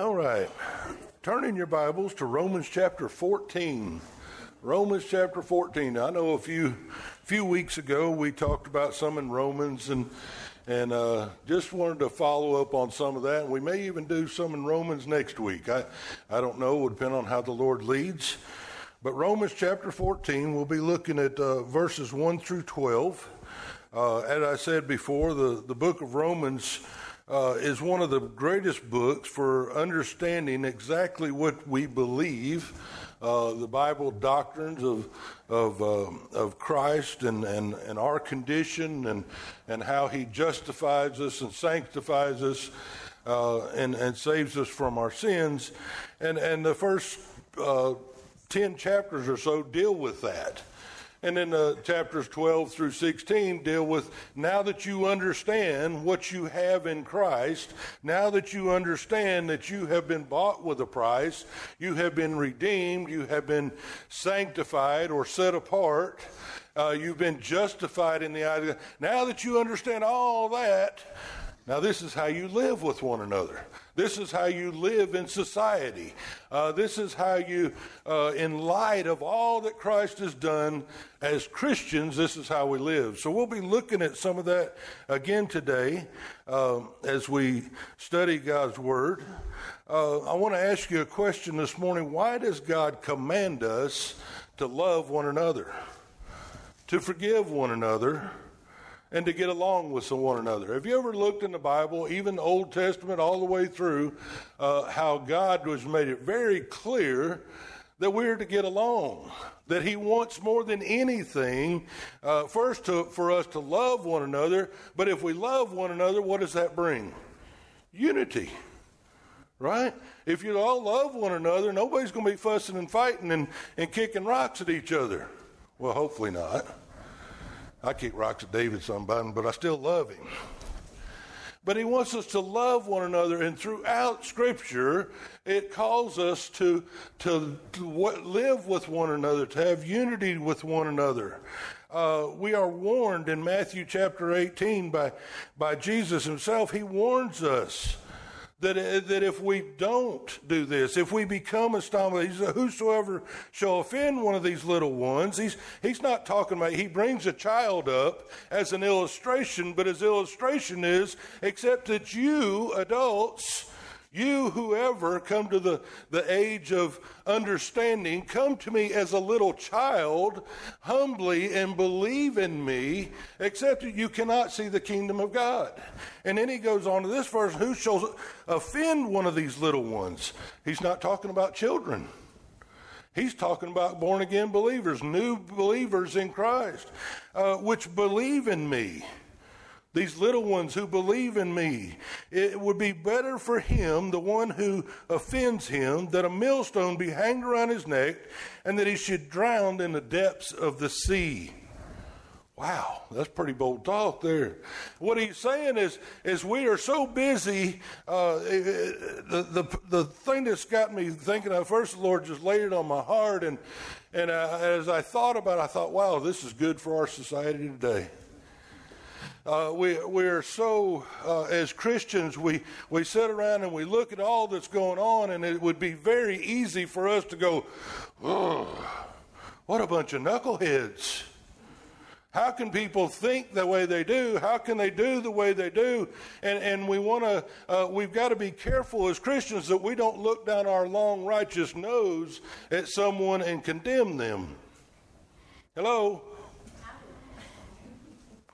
All right. Turn in your Bibles to Romans chapter 14. Romans chapter 14. I know a few few weeks ago we talked about some in Romans and and uh, just wanted to follow up on some of that. We may even do some in Romans next week. I I don't know. It will depend on how the Lord leads. But Romans chapter 14, we'll be looking at uh, verses 1 through 12. Uh, as I said before, the, the book of Romans uh, is one of the greatest books for understanding exactly what we believe, uh, the Bible doctrines of of uh, of Christ and, and, and our condition and and how He justifies us and sanctifies us. Uh, and, and saves us from our sins, and and the first uh, ten chapters or so deal with that. And then uh, chapters 12 through 16 deal with now that you understand what you have in Christ, now that you understand that you have been bought with a price, you have been redeemed, you have been sanctified or set apart, uh, you've been justified in the eyes Now that you understand all that, now this is how you live with one another. This is how you live in society. Uh, this is how you, uh, in light of all that Christ has done as Christians, this is how we live. So we'll be looking at some of that again today uh, as we study God's Word. Uh, I want to ask you a question this morning. Why does God command us to love one another, to forgive one another? And to get along with one another. Have you ever looked in the Bible, even the Old Testament, all the way through, uh, how God has made it very clear that we're to get along, that He wants more than anything, uh, first to, for us to love one another, but if we love one another, what does that bring? Unity. Right? If you all love one another, nobody's going to be fussing and fighting and, and kicking rocks at each other. Well, hopefully not. I kick rocks at David sometimes, but I still love him. But he wants us to love one another, and throughout Scripture, it calls us to, to, to live with one another, to have unity with one another. Uh, we are warned in Matthew chapter 18 by, by Jesus himself. He warns us that, that if we don't do this, if we become a he said, whosoever shall offend one of these little ones, he's, he's not talking about, he brings a child up as an illustration, but his illustration is, except that you adults, you, whoever come to the, the age of understanding, come to me as a little child, humbly, and believe in me, except that you cannot see the kingdom of God. And then he goes on to this verse Who shall offend one of these little ones? He's not talking about children. He's talking about born again believers, new believers in Christ, uh, which believe in me these little ones who believe in me. It would be better for him, the one who offends him, that a millstone be hanged around his neck and that he should drown in the depths of the sea. Wow, that's pretty bold talk there. What he's saying is, is we are so busy. Uh, the, the the thing that's got me thinking of first, the Lord just laid it on my heart, and and uh, as I thought about, it, I thought, wow, this is good for our society today. Uh, we, we're so, uh, as Christians, we, we sit around and we look at all that's going on, and it would be very easy for us to go, oh, what a bunch of knuckleheads. How can people think the way they do? How can they do the way they do? And, and we want to, uh, we've got to be careful as Christians that we don't look down our long righteous nose at someone and condemn them. Hello?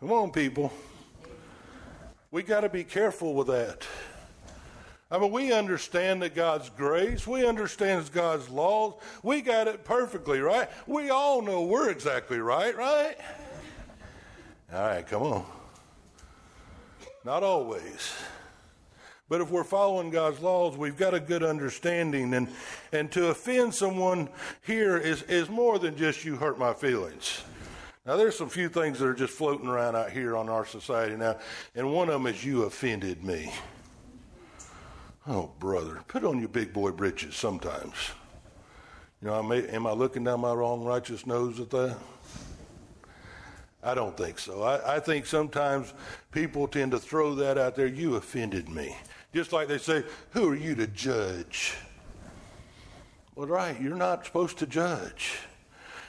Come on, people. We got to be careful with that. I mean, we understand that God's grace, we understand God's laws. We got it perfectly, right? We all know we're exactly right, right? All right, come on. Not always. But if we're following God's laws, we've got a good understanding. And, and to offend someone here is, is more than just you hurt my feelings. Now, there's some few things that are just floating around out here on our society now, and one of them is you offended me. Oh, brother, put on your big boy britches sometimes. You know, am I looking down my wrong righteous nose at that? I don't think so. I, I think sometimes people tend to throw that out there. You offended me. Just like they say, Who are you to judge? Well, right, you're not supposed to judge.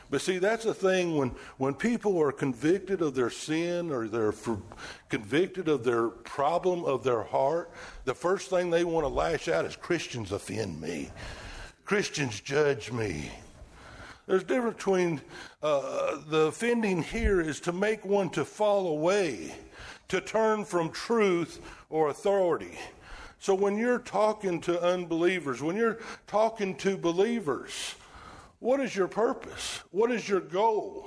But see, that's the thing when, when people are convicted of their sin or they're for, convicted of their problem of their heart, the first thing they want to lash out is Christians offend me. Christians judge me. There's a difference between uh, the offending here is to make one to fall away, to turn from truth or authority. So when you're talking to unbelievers, when you're talking to believers, what is your purpose? What is your goal?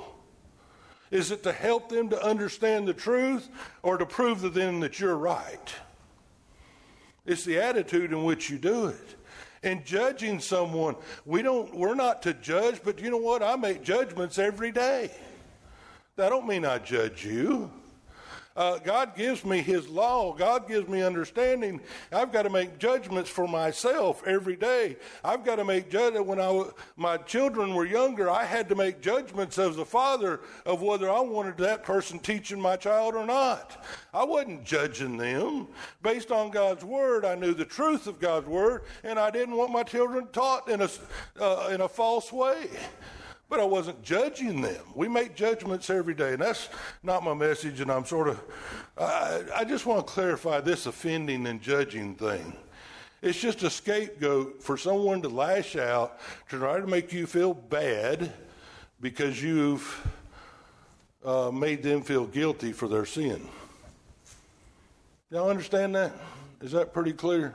Is it to help them to understand the truth or to prove to them that you're right? It's the attitude in which you do it. And judging someone, we don't we're not to judge, but you know what? I make judgments every day. That don't mean I judge you. Uh, God gives me His law. God gives me understanding. I've got to make judgments for myself every day. I've got to make judgments. When I, my children were younger, I had to make judgments as a father of whether I wanted that person teaching my child or not. I wasn't judging them based on God's word. I knew the truth of God's word, and I didn't want my children taught in a uh, in a false way but I wasn't judging them. We make judgments every day, and that's not my message. And I'm sort of, I, I just want to clarify this offending and judging thing. It's just a scapegoat for someone to lash out to try to make you feel bad because you've uh, made them feel guilty for their sin. Y'all understand that? Is that pretty clear?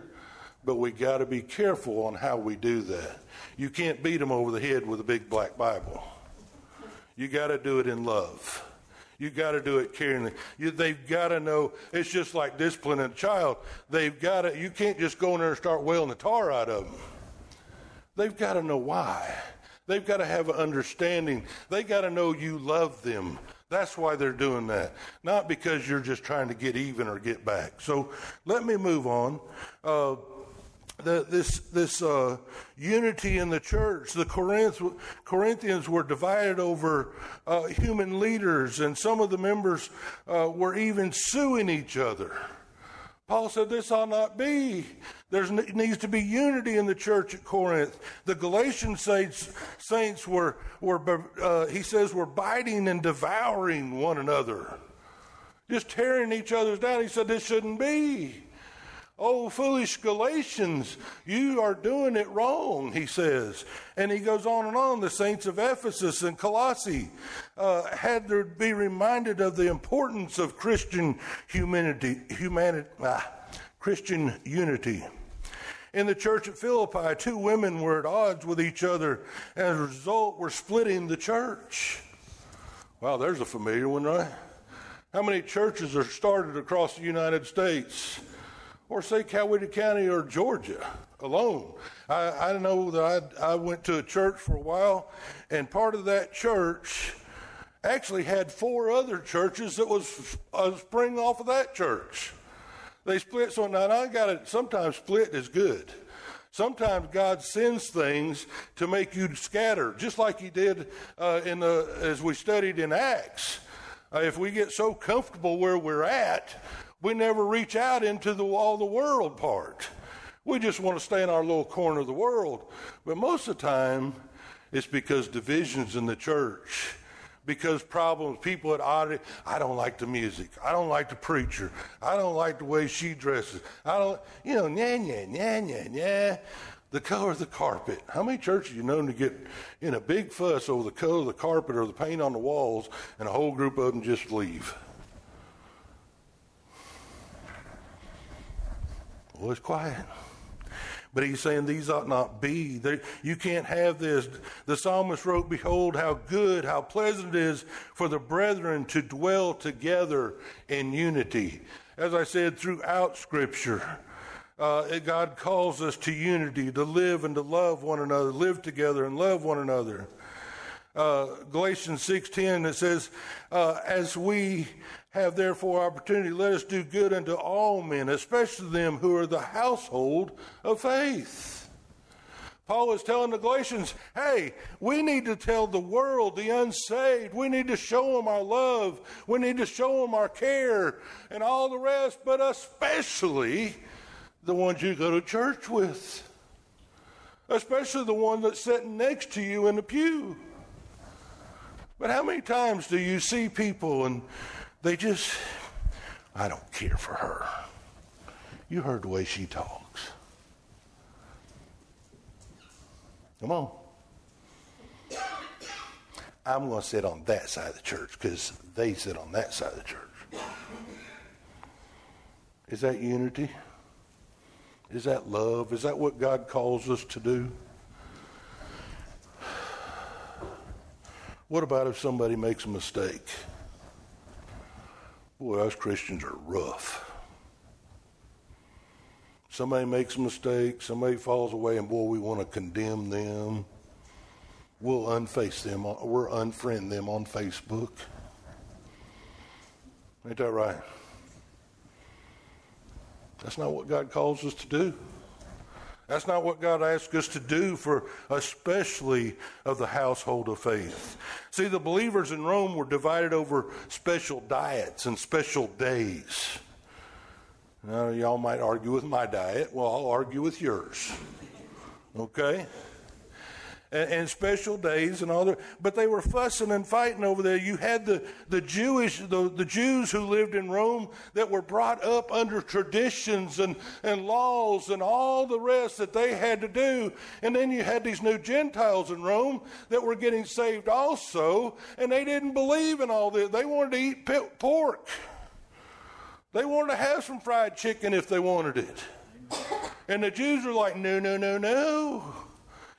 But we got to be careful on how we do that. You can't beat them over the head with a big black Bible. You got to do it in love. You got to do it caringly. You, they've got to know. It's just like disciplining a child. They've got to. You can't just go in there and start wailing the tar out of them. They've got to know why. They've got to have an understanding. They got to know you love them. That's why they're doing that, not because you're just trying to get even or get back. So let me move on. Uh, the, this this uh, unity in the church. The Corinth, Corinthians were divided over uh, human leaders, and some of the members uh, were even suing each other. Paul said this ought not be. There needs to be unity in the church at Corinth. The Galatian saints, saints were, were uh, he says, were biting and devouring one another, just tearing each other's down. He said this shouldn't be. Oh, foolish Galatians, you are doing it wrong, he says. And he goes on and on. The saints of Ephesus and Colossae uh, had to be reminded of the importance of Christian humanity, humanity ah, Christian unity. In the church at Philippi, two women were at odds with each other. As a result, were splitting the church. Wow, there's a familiar one, right? How many churches are started across the United States? Or say Coweta County or Georgia alone. I, I know that I, I went to a church for a while, and part of that church actually had four other churches that was a spring off of that church. They split. So now I got it. Sometimes split is good. Sometimes God sends things to make you scatter, just like He did uh, in the as we studied in Acts. Uh, if we get so comfortable where we're at, we never reach out into the all the world part. We just want to stay in our little corner of the world. But most of the time, it's because divisions in the church, because problems, people at odd. I don't like the music. I don't like the preacher. I don't like the way she dresses. I don't, you know, nya nya nya nya nya. The color of the carpet. How many churches you known to get in a big fuss over the color of the carpet or the paint on the walls, and a whole group of them just leave? Well, it's quiet. But he's saying these ought not be. You can't have this. The psalmist wrote, Behold, how good, how pleasant it is for the brethren to dwell together in unity. As I said, throughout Scripture, uh, God calls us to unity, to live and to love one another, live together and love one another. Uh, Galatians 6.10, it says, uh, As we have therefore opportunity, let us do good unto all men, especially them who are the household of faith. Paul is telling the Galatians, hey, we need to tell the world, the unsaved, we need to show them our love, we need to show them our care, and all the rest, but especially the ones you go to church with, especially the one that's sitting next to you in the pew. But how many times do you see people and they just, I don't care for her. You heard the way she talks. Come on. I'm going to sit on that side of the church because they sit on that side of the church. Is that unity? Is that love? Is that what God calls us to do? What about if somebody makes a mistake? Boy, us Christians are rough. Somebody makes a mistake, somebody falls away, and boy, we want to condemn them. We'll unface them, uh, we'll unfriend them on Facebook. Ain't that right? That's not what God calls us to do. That's not what God asks us to do for especially of the household of faith. See, the believers in Rome were divided over special diets and special days. Now, y'all might argue with my diet. Well, I'll argue with yours. Okay? And, and special days and all that. But they were fussing and fighting over there. You had the, the Jewish, the, the Jews who lived in Rome that were brought up under traditions and, and laws and all the rest that they had to do. And then you had these new Gentiles in Rome that were getting saved also, and they didn't believe in all this. They wanted to eat pork. They wanted to have some fried chicken if they wanted it. And the Jews were like, no, no, no, no.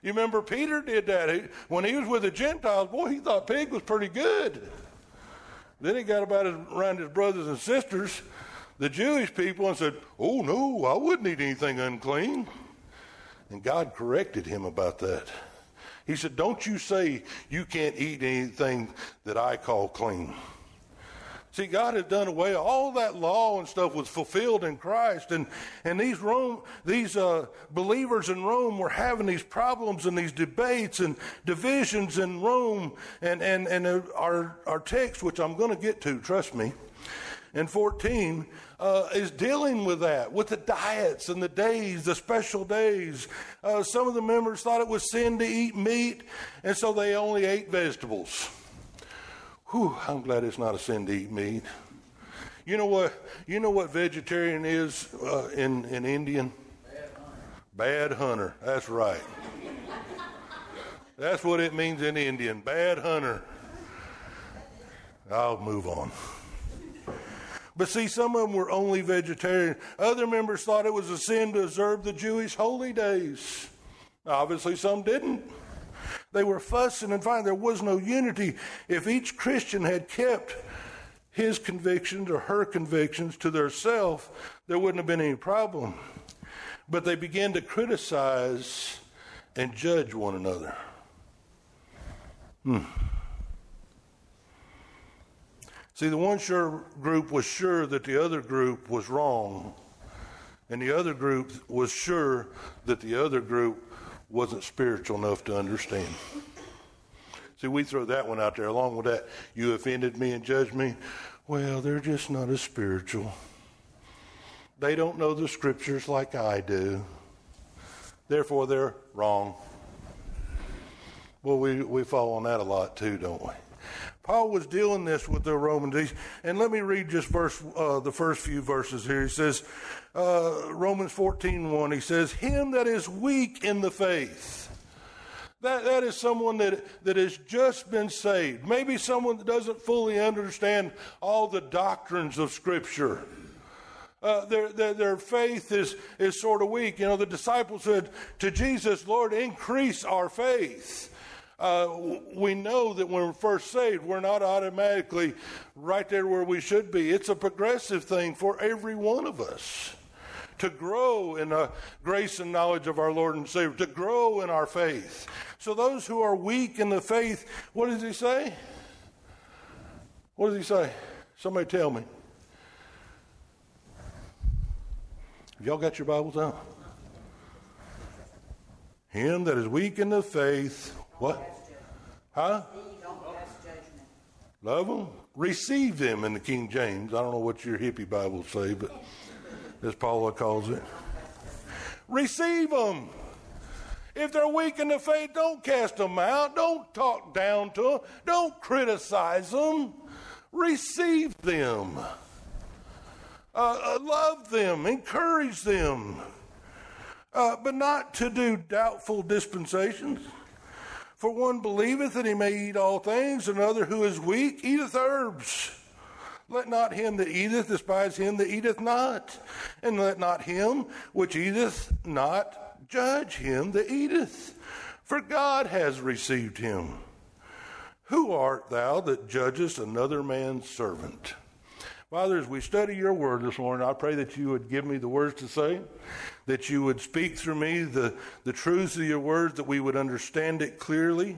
You remember Peter did that. He, when he was with the Gentiles, boy, he thought pig was pretty good. Then he got about his, around his brothers and sisters, the Jewish people, and said, Oh, no, I wouldn't eat anything unclean. And God corrected him about that. He said, Don't you say you can't eat anything that I call clean. See, God has done away. All that law and stuff was fulfilled in Christ, and and these Rome, these uh, believers in Rome were having these problems and these debates and divisions in Rome, and and and our our text, which I'm going to get to, trust me, in 14 uh, is dealing with that, with the diets and the days, the special days. Uh, some of the members thought it was sin to eat meat, and so they only ate vegetables. Whew, I'm glad it's not a sin to eat meat. You know what? You know what vegetarian is uh, in in Indian? Bad hunter. Bad hunter. That's right. That's what it means in Indian. Bad hunter. I'll move on. But see, some of them were only vegetarian. Other members thought it was a sin to observe the Jewish holy days. Obviously, some didn't. They were fussing and fighting. There was no unity. If each Christian had kept his convictions or her convictions to their self, there wouldn't have been any problem. But they began to criticize and judge one another. Hmm. See, the one sure group was sure that the other group was wrong, and the other group was sure that the other group wasn't spiritual enough to understand. See, we throw that one out there along with that. You offended me and judged me. Well, they're just not as spiritual. They don't know the scriptures like I do. Therefore, they're wrong. Well, we, we fall on that a lot too, don't we? Paul was dealing this with the Romans. And let me read just verse, uh, the first few verses here. He says, uh, Romans 14 1, he says, Him that is weak in the faith. That, that is someone that, that has just been saved. Maybe someone that doesn't fully understand all the doctrines of Scripture. Uh, their, their, their, faith is, is sort of weak. You know, the disciples said to Jesus, Lord, increase our faith. Uh, we know that when we're first saved, we're not automatically right there where we should be. It's a progressive thing for every one of us to grow in the grace and knowledge of our Lord and Savior, to grow in our faith. So, those who are weak in the faith, what does he say? What does he say? Somebody tell me. Have Y'all got your Bibles out? Him that is weak in the faith, what? Huh? Love them? Receive them in the King James. I don't know what your hippie Bibles say, but as Paula calls it. receive them. If they're weak in the faith, don't cast them out. Don't talk down to them. Don't criticize them. Receive them. Uh, uh, love them. Encourage them. Uh, but not to do doubtful disputations. For one believeth that he may eat all things, another who is weak eateth herbs. Let not him that eateth despise him that eateth not, and let not him which eateth not judge him that eateth, for God has received him. Who art thou that judgest another man's servant? Father, as we study your word this morning, I pray that you would give me the words to say, that you would speak through me the, the truths of your word, that we would understand it clearly,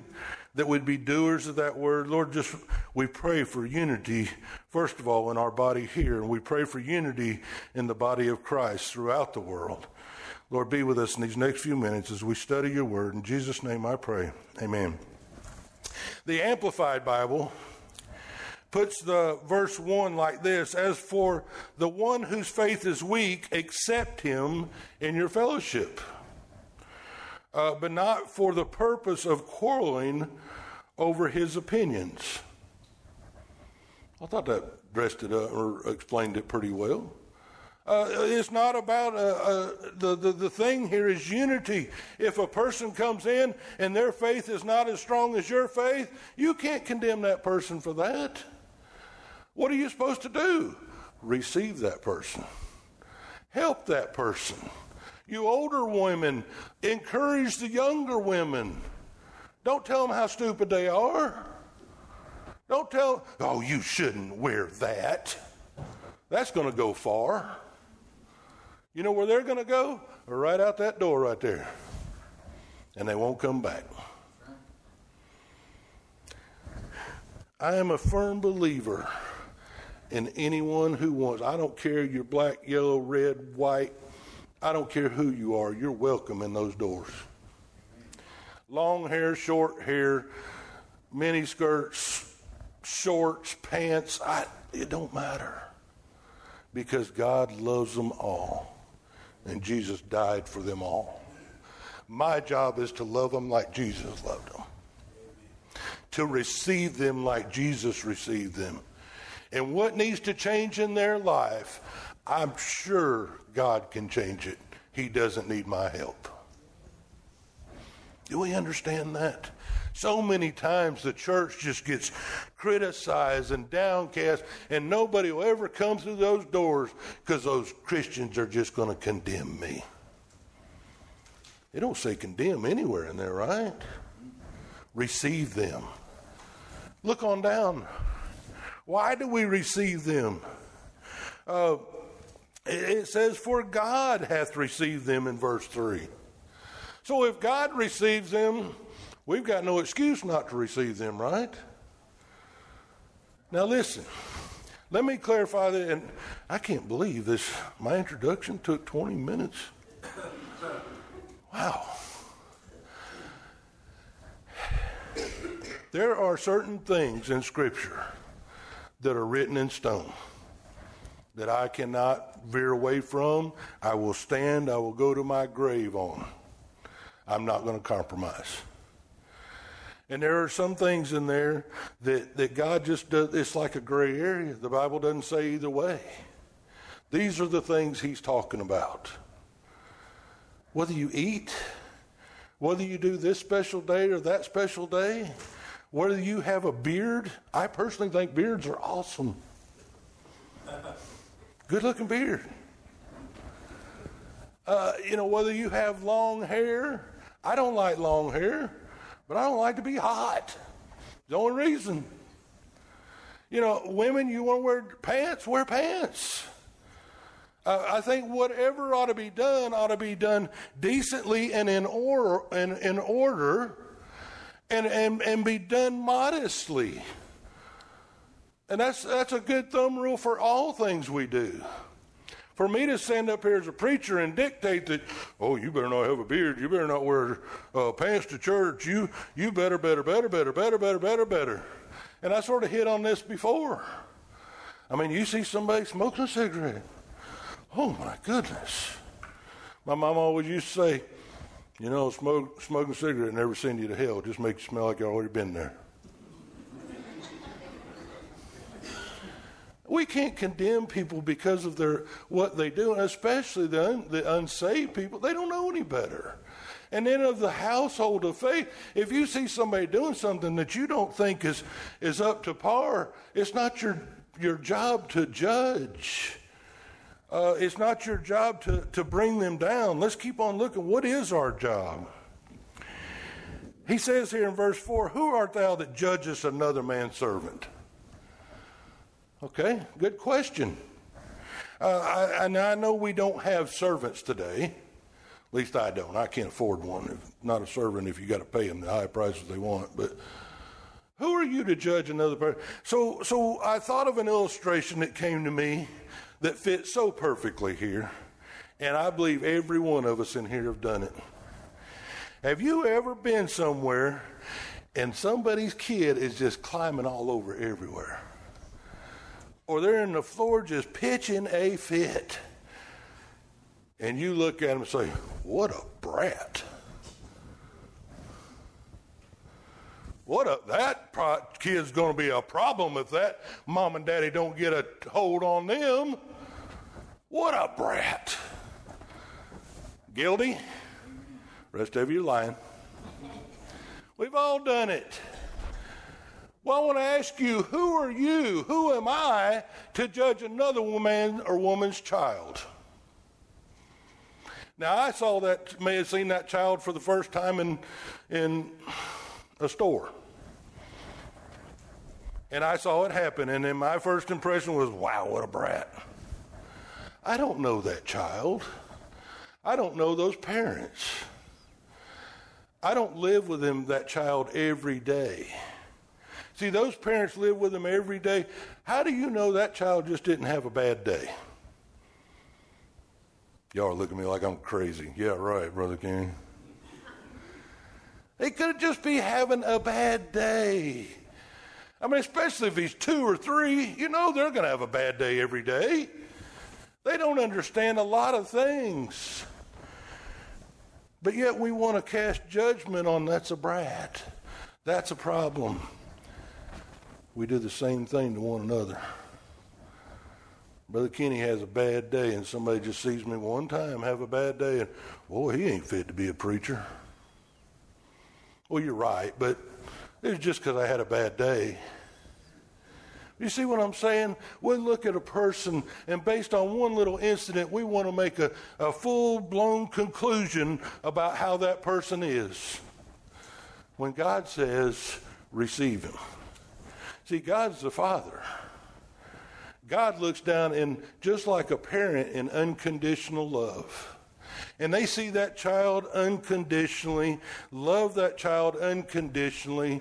that we'd be doers of that word. Lord, just we pray for unity, first of all, in our body here, and we pray for unity in the body of Christ throughout the world. Lord, be with us in these next few minutes as we study your word. In Jesus' name I pray. Amen. The Amplified Bible puts the verse 1 like this As for the one whose faith is weak, accept him in your fellowship, uh, but not for the purpose of quarreling over his opinions. I thought that dressed it up or explained it pretty well. Uh, it's not about uh, uh, the, the, the thing here is unity. If a person comes in and their faith is not as strong as your faith, you can't condemn that person for that. What are you supposed to do? Receive that person, help that person. You older women, encourage the younger women. Don't tell them how stupid they are. Don't tell, oh, you shouldn't wear that. That's going to go far. You know where they're going to go? Right out that door right there. And they won't come back. I am a firm believer in anyone who wants. I don't care you're black, yellow, red, white. I don't care who you are. You're welcome in those doors. Long hair, short hair, mini skirts, shorts, pants. I, it don't matter because God loves them all and Jesus died for them all. My job is to love them like Jesus loved them, to receive them like Jesus received them. And what needs to change in their life, I'm sure God can change it. He doesn't need my help. Do we understand that? So many times the church just gets criticized and downcast, and nobody will ever come through those doors because those Christians are just going to condemn me. They don't say condemn anywhere in there, right? Receive them. Look on down. Why do we receive them? Uh, it says, For God hath received them in verse 3. So if God receives them, We've got no excuse not to receive them, right? Now, listen, let me clarify that. And I can't believe this. My introduction took 20 minutes. Wow. There are certain things in Scripture that are written in stone that I cannot veer away from. I will stand, I will go to my grave on. I'm not going to compromise. And there are some things in there that, that God just does, it's like a gray area. The Bible doesn't say either way. These are the things He's talking about. Whether you eat, whether you do this special day or that special day, whether you have a beard, I personally think beards are awesome. Good looking beard. Uh, you know, whether you have long hair, I don't like long hair but I don't like to be hot. The only reason. You know, women, you want to wear pants, wear pants. Uh, I think whatever ought to be done ought to be done decently and in order, and in order, and, and, and be done modestly. And that's, that's a good thumb rule for all things we do. For me to stand up here as a preacher and dictate that, oh, you better not have a beard, you better not wear uh, pants to church, you you better, better, better, better, better, better, better, better. And I sort of hit on this before. I mean, you see somebody smoking a cigarette. Oh my goodness. My mom always used to say, you know, smoke, smoking a cigarette never send you to hell. It just makes you smell like you've already been there. we can't condemn people because of their what they do, and especially the, un, the unsaved people. They don't know any better. And then of the household of faith, if you see somebody doing something that you don't think is, is up to par, it's not your, your job to judge. Uh, it's not your job to, to bring them down. Let's keep on looking. What is our job? He says here in verse 4 Who art thou that judgest another man's servant? Okay, good question. Uh, I, and I know we don't have servants today. At least I don't. I can't afford one. If not a servant, if you got to pay them the high prices they want. But who are you to judge another person? So, so I thought of an illustration that came to me that fits so perfectly here, and I believe every one of us in here have done it. Have you ever been somewhere and somebody's kid is just climbing all over everywhere? Or they're in the floor just pitching a fit and you look at them and say, What a brat. What a, that pro- kid's going to be a problem if that mom and daddy don't get a hold on them. What a brat. Guilty? Rest of you lying. We've all done it. Well, I want to ask you, who are you? Who am I to judge another woman or woman's child? Now, I saw that, may have seen that child for the first time in, in a store. And I saw it happen, and then my first impression was, wow, what a brat. I don't know that child. I don't know those parents. I don't live with them, that child, every day. See, those parents live with them every day. How do you know that child just didn't have a bad day? Y'all are looking at me like I'm crazy. Yeah, right, Brother King. They could just be having a bad day. I mean, especially if he's two or three, you know they're going to have a bad day every day. They don't understand a lot of things. But yet we want to cast judgment on that's a brat. That's a problem. We do the same thing to one another. Brother Kenny has a bad day, and somebody just sees me one time have a bad day, and boy, he ain't fit to be a preacher. Well, you're right, but it's just because I had a bad day. You see what I'm saying? We look at a person, and based on one little incident, we want to make a, a full blown conclusion about how that person is. When God says, receive him. See, God's the Father. God looks down in just like a parent in unconditional love. And they see that child unconditionally, love that child unconditionally,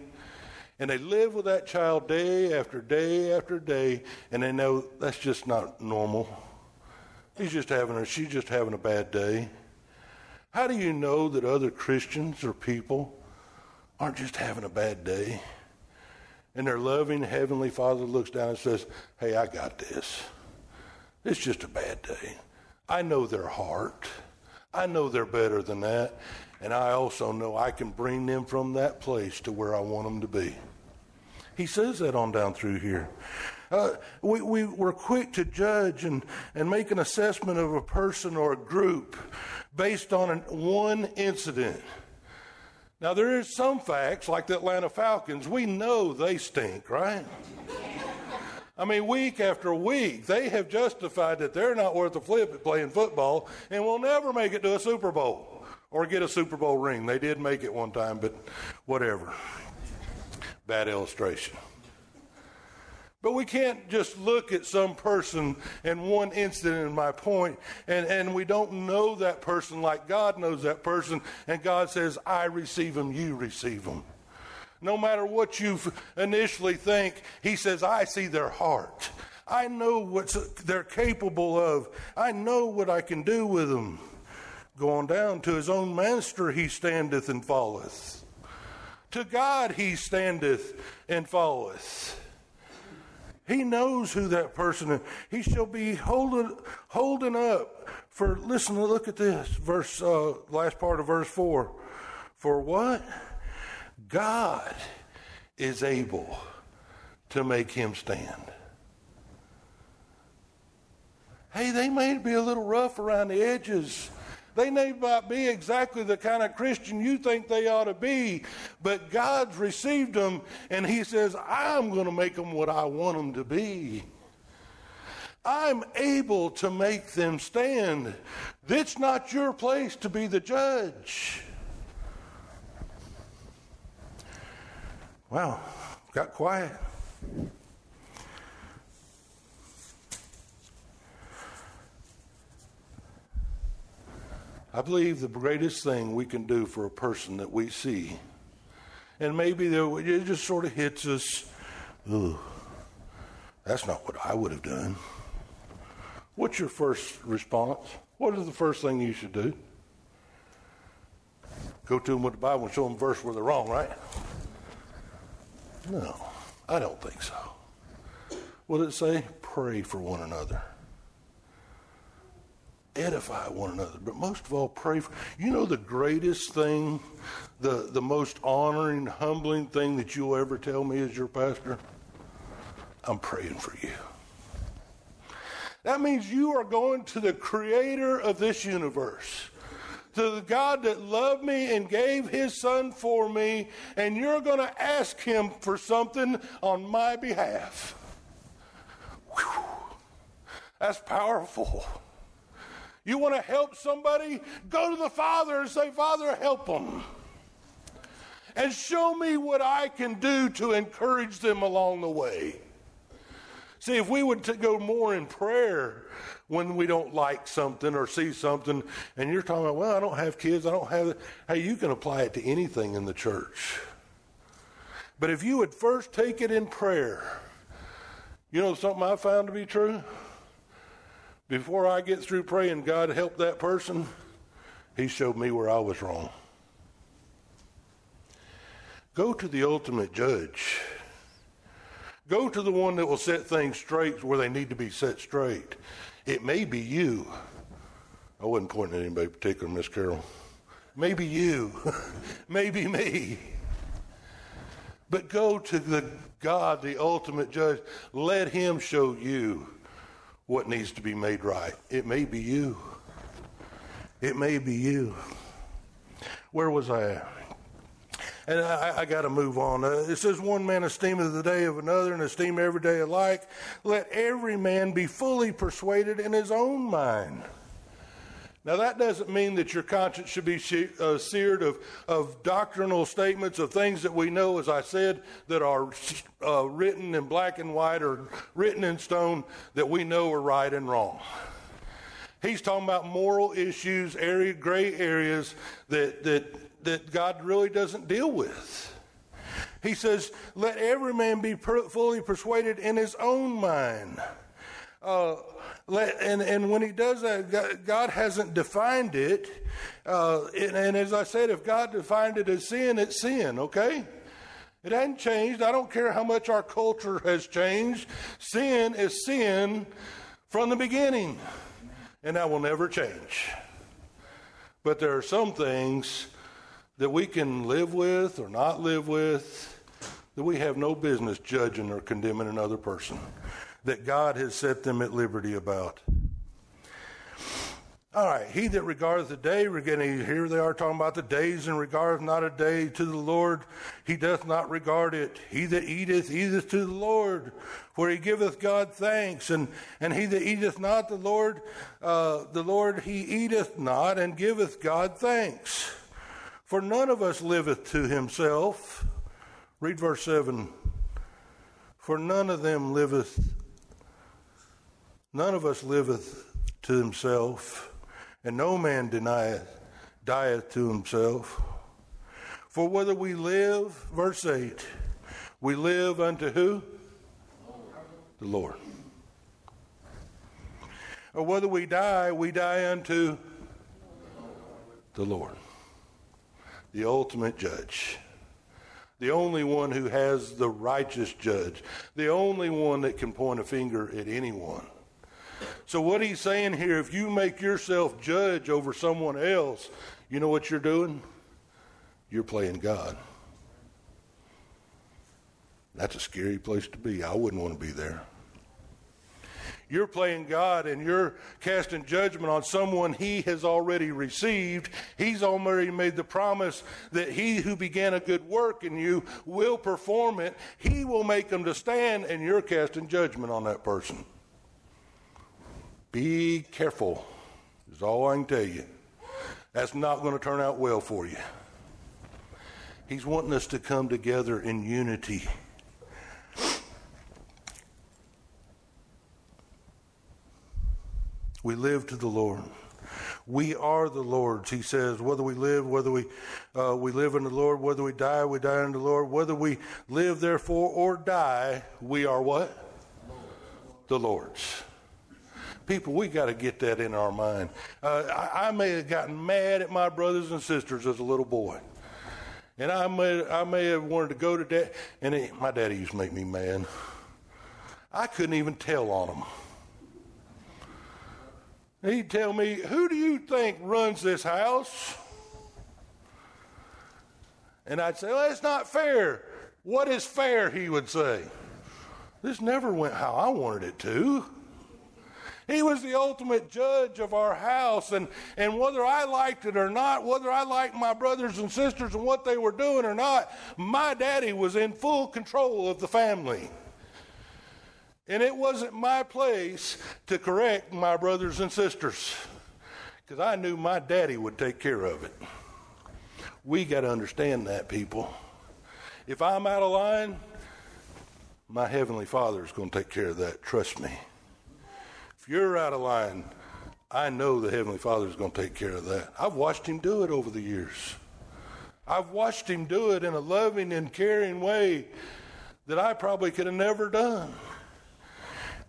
and they live with that child day after day after day, and they know that's just not normal. He's just having a, she's just having a bad day. How do you know that other Christians or people aren't just having a bad day? And their loving Heavenly Father looks down and says, Hey, I got this. It's just a bad day. I know their heart. I know they're better than that. And I also know I can bring them from that place to where I want them to be. He says that on down through here. Uh, we, we were quick to judge and, and make an assessment of a person or a group based on an, one incident. Now, there is some facts, like the Atlanta Falcons, we know they stink, right? I mean, week after week, they have justified that they're not worth a flip at playing football and will never make it to a Super Bowl or get a Super Bowl ring. They did make it one time, but whatever. Bad illustration. But we can't just look at some person and one incident in my point, and, and we don't know that person like God knows that person, and God says, I receive them, you receive them. No matter what you initially think, He says, I see their heart. I know what they're capable of. I know what I can do with them. Going down to his own master, he standeth and falleth. To God he standeth and falleth. He knows who that person is. He shall be holding, holding up for, listen, look at this, verse, uh, last part of verse 4. For what? God is able to make him stand. Hey, they may be a little rough around the edges. They may not be exactly the kind of Christian you think they ought to be, but God's received them, and He says, I'm going to make them what I want them to be. I'm able to make them stand. It's not your place to be the judge. Wow, got quiet. I believe the greatest thing we can do for a person that we see, and maybe it just sort of hits us, Ooh, that's not what I would have done. What's your first response? What is the first thing you should do? Go to them with the Bible and show them verse where they're wrong, right? No, I don't think so. What did it say? Pray for one another. Edify one another. But most of all, pray for. You know the greatest thing, the, the most honoring, humbling thing that you'll ever tell me as your pastor? I'm praying for you. That means you are going to the creator of this universe to the God that loved me and gave his son for me, and you're going to ask him for something on my behalf. Whew. That's powerful. You want to help somebody? Go to the Father and say, Father, help them. And show me what I can do to encourage them along the way. See, if we would go more in prayer when we don't like something or see something, and you're talking about, well, I don't have kids, I don't have. Hey, you can apply it to anything in the church. But if you would first take it in prayer, you know something I found to be true? Before I get through praying, God help that person, He showed me where I was wrong. Go to the ultimate judge. Go to the one that will set things straight where they need to be set straight. It may be you. I wasn't pointing at anybody particular, Miss Carol. Maybe you. Maybe me. But go to the God, the ultimate judge. Let him show you what needs to be made right. It may be you. It may be you. Where was I at? And I, I got to move on. Uh, it says, One man esteemeth the day of another, and esteem every day alike. Let every man be fully persuaded in his own mind. Now, that doesn't mean that your conscience should be uh, seared of, of doctrinal statements of things that we know, as I said, that are uh, written in black and white or written in stone that we know are right and wrong. He's talking about moral issues, area, gray areas that, that that God really doesn't deal with. He says, Let every man be per- fully persuaded in his own mind. Uh, let, and, and when he does that, God, hasn't defined it. Uh, and, and as I said, if God defined it as sin, it's sin, okay? It hasn't changed. I don't care how much our culture has changed. Sin is sin from the beginning, and that will never change. But there are some things that we can live with or not live with, that we have no business judging or condemning another person, that God has set them at liberty about. All right, he that regardeth the day, regarding here they are talking about the days, and regardeth not a day to the Lord, he doth not regard it. He that eateth, eateth to the Lord, for he giveth God thanks. And, and he that eateth not the Lord, uh, the Lord he eateth not, and giveth God thanks. For none of us liveth to himself. Read verse 7. For none of them liveth, none of us liveth to himself, and no man denieth, dieth to himself. For whether we live, verse 8, we live unto who? The Lord. Or whether we die, we die unto the Lord the ultimate judge. the only one who has the righteous judge, the only one that can point a finger at anyone. So, what he's saying here, if you make yourself judge over someone else, you know what you're doing? You're playing God. That's a scary place to be. I wouldn't want to be there. You're playing God and you're casting judgment on someone he has already received. He's already made the promise that he who began a good work in you will perform it. He will make them to stand, and you're casting judgment on that person. Be careful, is all I can tell you. That's not going to turn out well for you. He's wanting us to come together in unity. We live to the Lord. We are the Lord's. He says, whether we live, whether we uh, we live in the Lord, whether we die, we die in the Lord. Whether we live, therefore, or die, we are what? The Lord's. People, we got to get that in our mind. Uh, I, I, may have gotten mad at my brothers and sisters as a little boy. And I may, I may have wanted to go to dad, and it, my daddy used to make me mad. I couldn't even tell on them. He'd tell me, Who do you think runs this house? And I'd say, Well, that's not fair. What is fair? He would say. This never went how I wanted it to. He was the ultimate judge of our house. And, and whether I liked it or not, whether I liked my brothers and sisters and what they were doing or not, my daddy was in full control of the family. And it wasn't my place to correct my brothers and sisters because I knew my daddy would take care of it. We got to understand that, people. If I'm out of line, my Heavenly Father is going to take care of that. Trust me. If you're out of line, I know the Heavenly Father is going to take care of that. I've watched Him do it over the years. I've watched Him do it in a loving and caring way that I probably could have never done.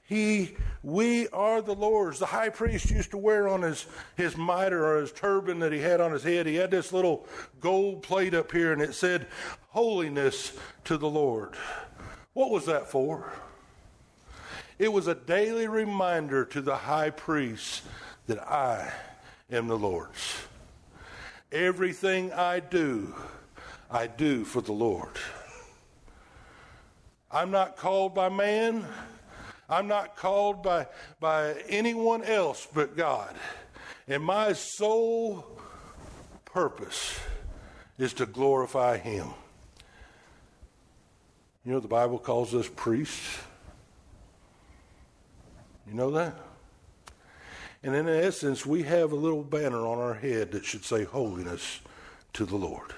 He, we are the Lord's. The high priest used to wear on his, his mitre or his turban that he had on his head, he had this little gold plate up here and it said, Holiness to the Lord. What was that for? It was a daily reminder to the high priest that I am the Lord's. Everything I do, I do for the Lord. I'm not called by man. I'm not called by, by anyone else but God. And my sole purpose is to glorify Him. You know, the Bible calls us priests. You know that? And in essence, we have a little banner on our head that should say holiness to the Lord.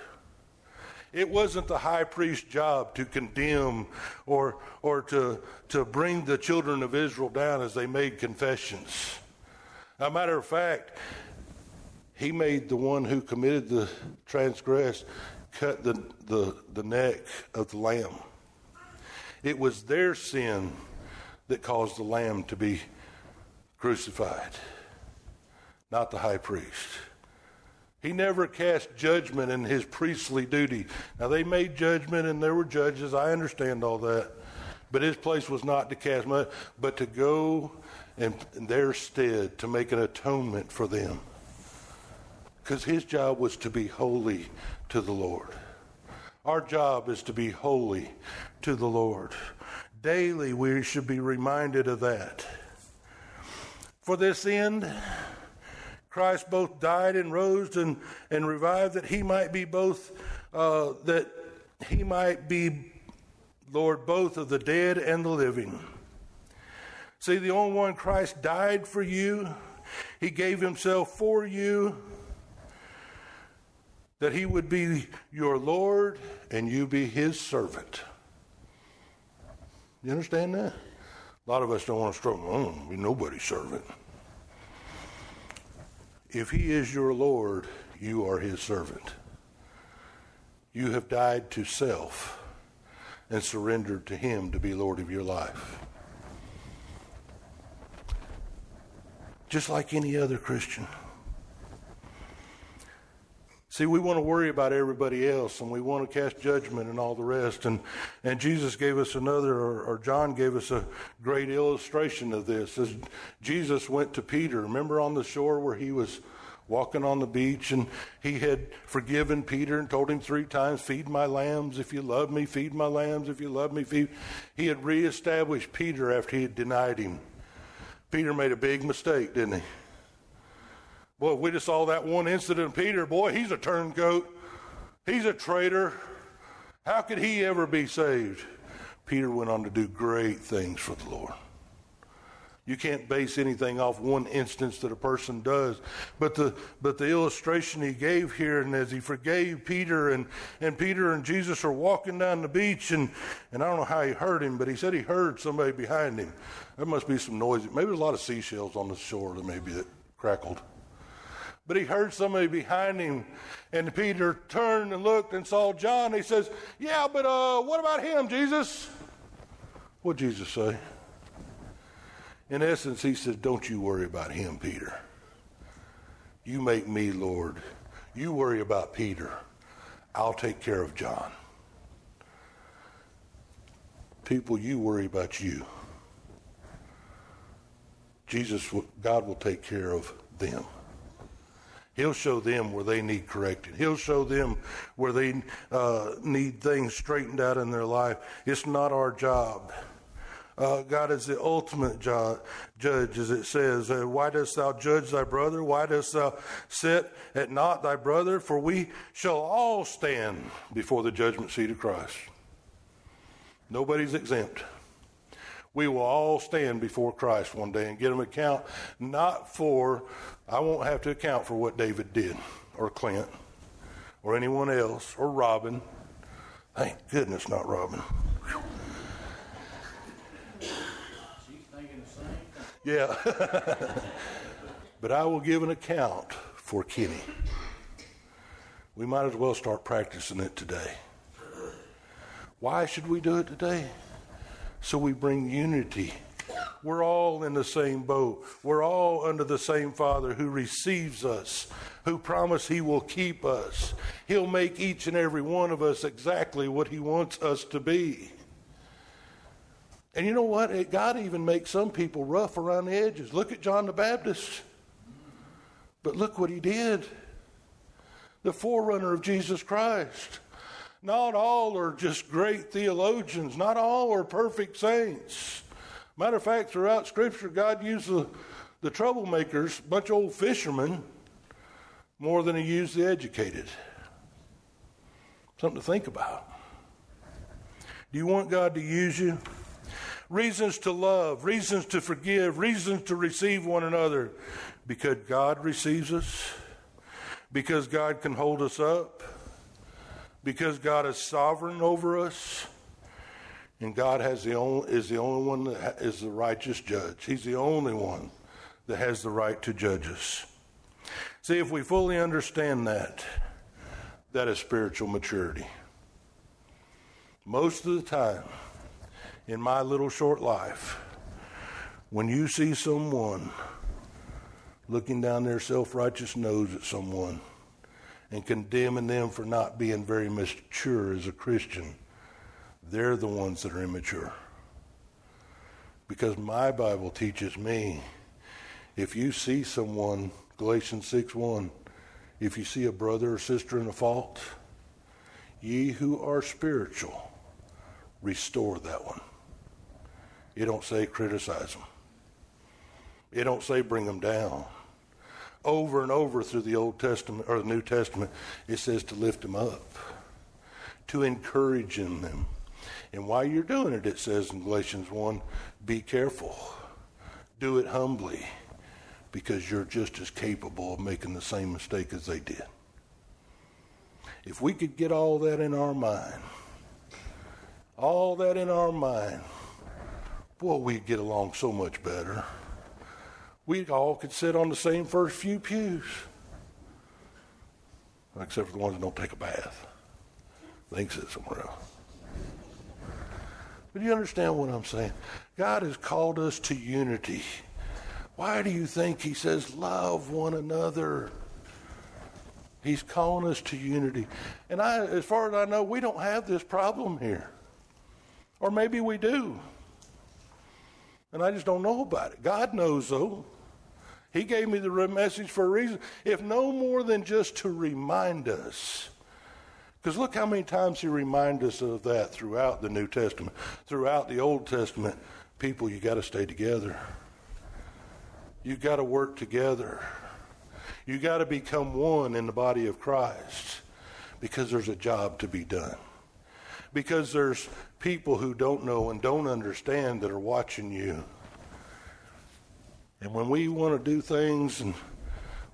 It wasn't the high priest's job to condemn or, or to, to bring the children of Israel down as they made confessions. A matter of fact, he made the one who committed the transgress cut the, the, the neck of the lamb. It was their sin that caused the lamb to be crucified, not the high priest. He never cast judgment in his priestly duty. Now, they made judgment and there were judges. I understand all that. But his place was not to cast, but to go in their stead to make an atonement for them. Because his job was to be holy to the Lord. Our job is to be holy to the Lord. Daily, we should be reminded of that. For this end, Christ both died and rose and, and revived that he might be both, uh, that he might be, Lord, both of the dead and the living. See, the only one Christ died for you, he gave himself for you, that he would be your Lord and you be his servant. You understand that? A lot of us don't want to struggle. Oh, be nobody's servant. If he is your Lord, you are his servant. You have died to self and surrendered to him to be Lord of your life. Just like any other Christian. See, we want to worry about everybody else and we want to cast judgment and all the rest. And, and Jesus gave us another, or, or John gave us a great illustration of this. As Jesus went to Peter, remember on the shore where he was walking on the beach and he had forgiven Peter and told him three times, Feed my lambs if you love me, feed my lambs if you love me. Feed. He had reestablished Peter after he had denied him. Peter made a big mistake, didn't he? Boy, we just saw that one incident of Peter. Boy, he's a turncoat. He's a traitor. How could he ever be saved? Peter went on to do great things for the Lord. You can't base anything off one instance that a person does. But the but the illustration he gave here, and as he forgave Peter, and, and Peter and Jesus are walking down the beach, and, and I don't know how he heard him, but he said he heard somebody behind him. There must be some noise. Maybe there's a lot of seashells on the shore that maybe that crackled. But he heard somebody behind him, and Peter turned and looked and saw John. He says, Yeah, but uh, what about him, Jesus? What did Jesus say? In essence, he says, Don't you worry about him, Peter. You make me Lord. You worry about Peter. I'll take care of John. People, you worry about you. Jesus, God will take care of them. He'll show them where they need corrected. He'll show them where they uh, need things straightened out in their life. It's not our job. Uh, God is the ultimate judge, as it says. Uh, Why dost thou judge thy brother? Why dost thou sit at not thy brother? For we shall all stand before the judgment seat of Christ. Nobody's exempt we will all stand before Christ one day and get an account, not for, I won't have to account for what David did, or Clint, or anyone else, or Robin. Thank goodness, not Robin. Yeah. but I will give an account for Kenny. We might as well start practicing it today. Why should we do it today? so we bring unity. We're all in the same boat. We're all under the same Father who receives us, who promised He will keep us. He'll make each and every one of us exactly what He wants us to be. And you know what? God even makes some people rough around the edges. Look at John the Baptist. But look what he did the forerunner of Jesus Christ. Not all are just great theologians, not all are perfect saints. Matter of fact, throughout Scripture, God used the, the troublemakers, a bunch of old fishermen, more than He used the educated. Something to think about. Do you want God to use you? Reasons to love, reasons to forgive, reasons to receive one another. Because God receives us, because God can hold us up because God is sovereign over us. And God has the only, is the only one that is the righteous judge. He's the only one that has the right to judge us. See, if we fully understand that, that is spiritual maturity. Most of the time, in my little short life, when you see someone looking down their self righteous nose at someone, and condemning them for not being very mature as a Christian, they're the ones that are immature. Because my Bible teaches me if you see someone, Galatians 6 1, if you see a brother or sister in a fault, ye who are spiritual, restore that one. It don't say criticize them. It don't say bring them down over and over through the Old Testament or the New Testament, it says to lift them up, to encourage in them. And while you're doing it, it says in Galatians 1 be careful, do it humbly, because you're just as capable of making the same mistake as they did. If we could get all that in our mind, all that in our mind, boy, we'd get along so much better we all could sit on the same first few pews. Except for the ones that don't take a bath. They can sit somewhere else. But you understand what I'm saying? God has called us to unity. Why do you think He says, love one another? He's calling us to unity. And I, as far as I know, we don't have this problem here. Or maybe we do. And I just don't know about it. God knows, though. He gave me the message for a reason, if no more than just to remind us. Because look how many times He reminds us of that throughout the New Testament, throughout the Old Testament. People, you got to stay together. You got to work together. You got to become one in the body of Christ because there's a job to be done. Because there's people who don't know and don't understand that are watching you. And when we want to do things, and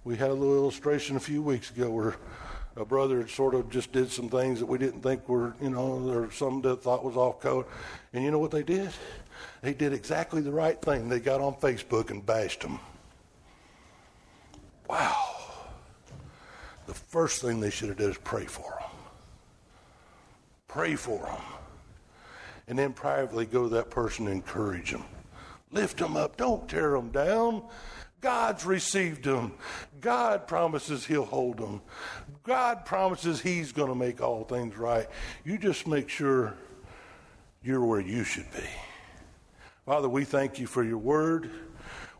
we had a little illustration a few weeks ago where a brother sort of just did some things that we didn't think were, you know, or some that thought was off code. And you know what they did? They did exactly the right thing. They got on Facebook and bashed them. Wow. The first thing they should have done is pray for them. Pray for them. And then privately go to that person and encourage them. Lift them up. Don't tear them down. God's received them. God promises He'll hold them. God promises He's going to make all things right. You just make sure you're where you should be. Father, we thank you for your word.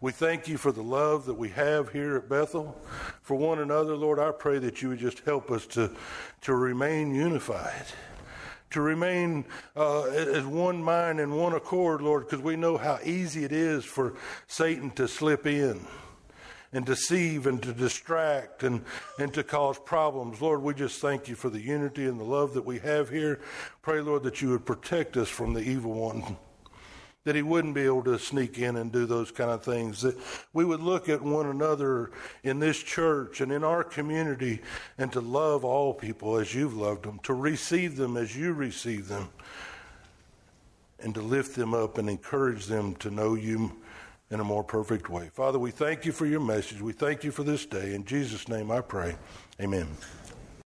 We thank you for the love that we have here at Bethel for one another. Lord, I pray that you would just help us to, to remain unified, to remain uh, as one mind and one accord, Lord, because we know how easy it is for Satan to slip in and deceive and to distract and, and to cause problems. Lord, we just thank you for the unity and the love that we have here. Pray, Lord, that you would protect us from the evil one that he wouldn't be able to sneak in and do those kind of things. That we would look at one another in this church and in our community and to love all people as you've loved them, to receive them as you receive them, and to lift them up and encourage them to know you in a more perfect way. Father, we thank you for your message. We thank you for this day. In Jesus' name I pray. Amen.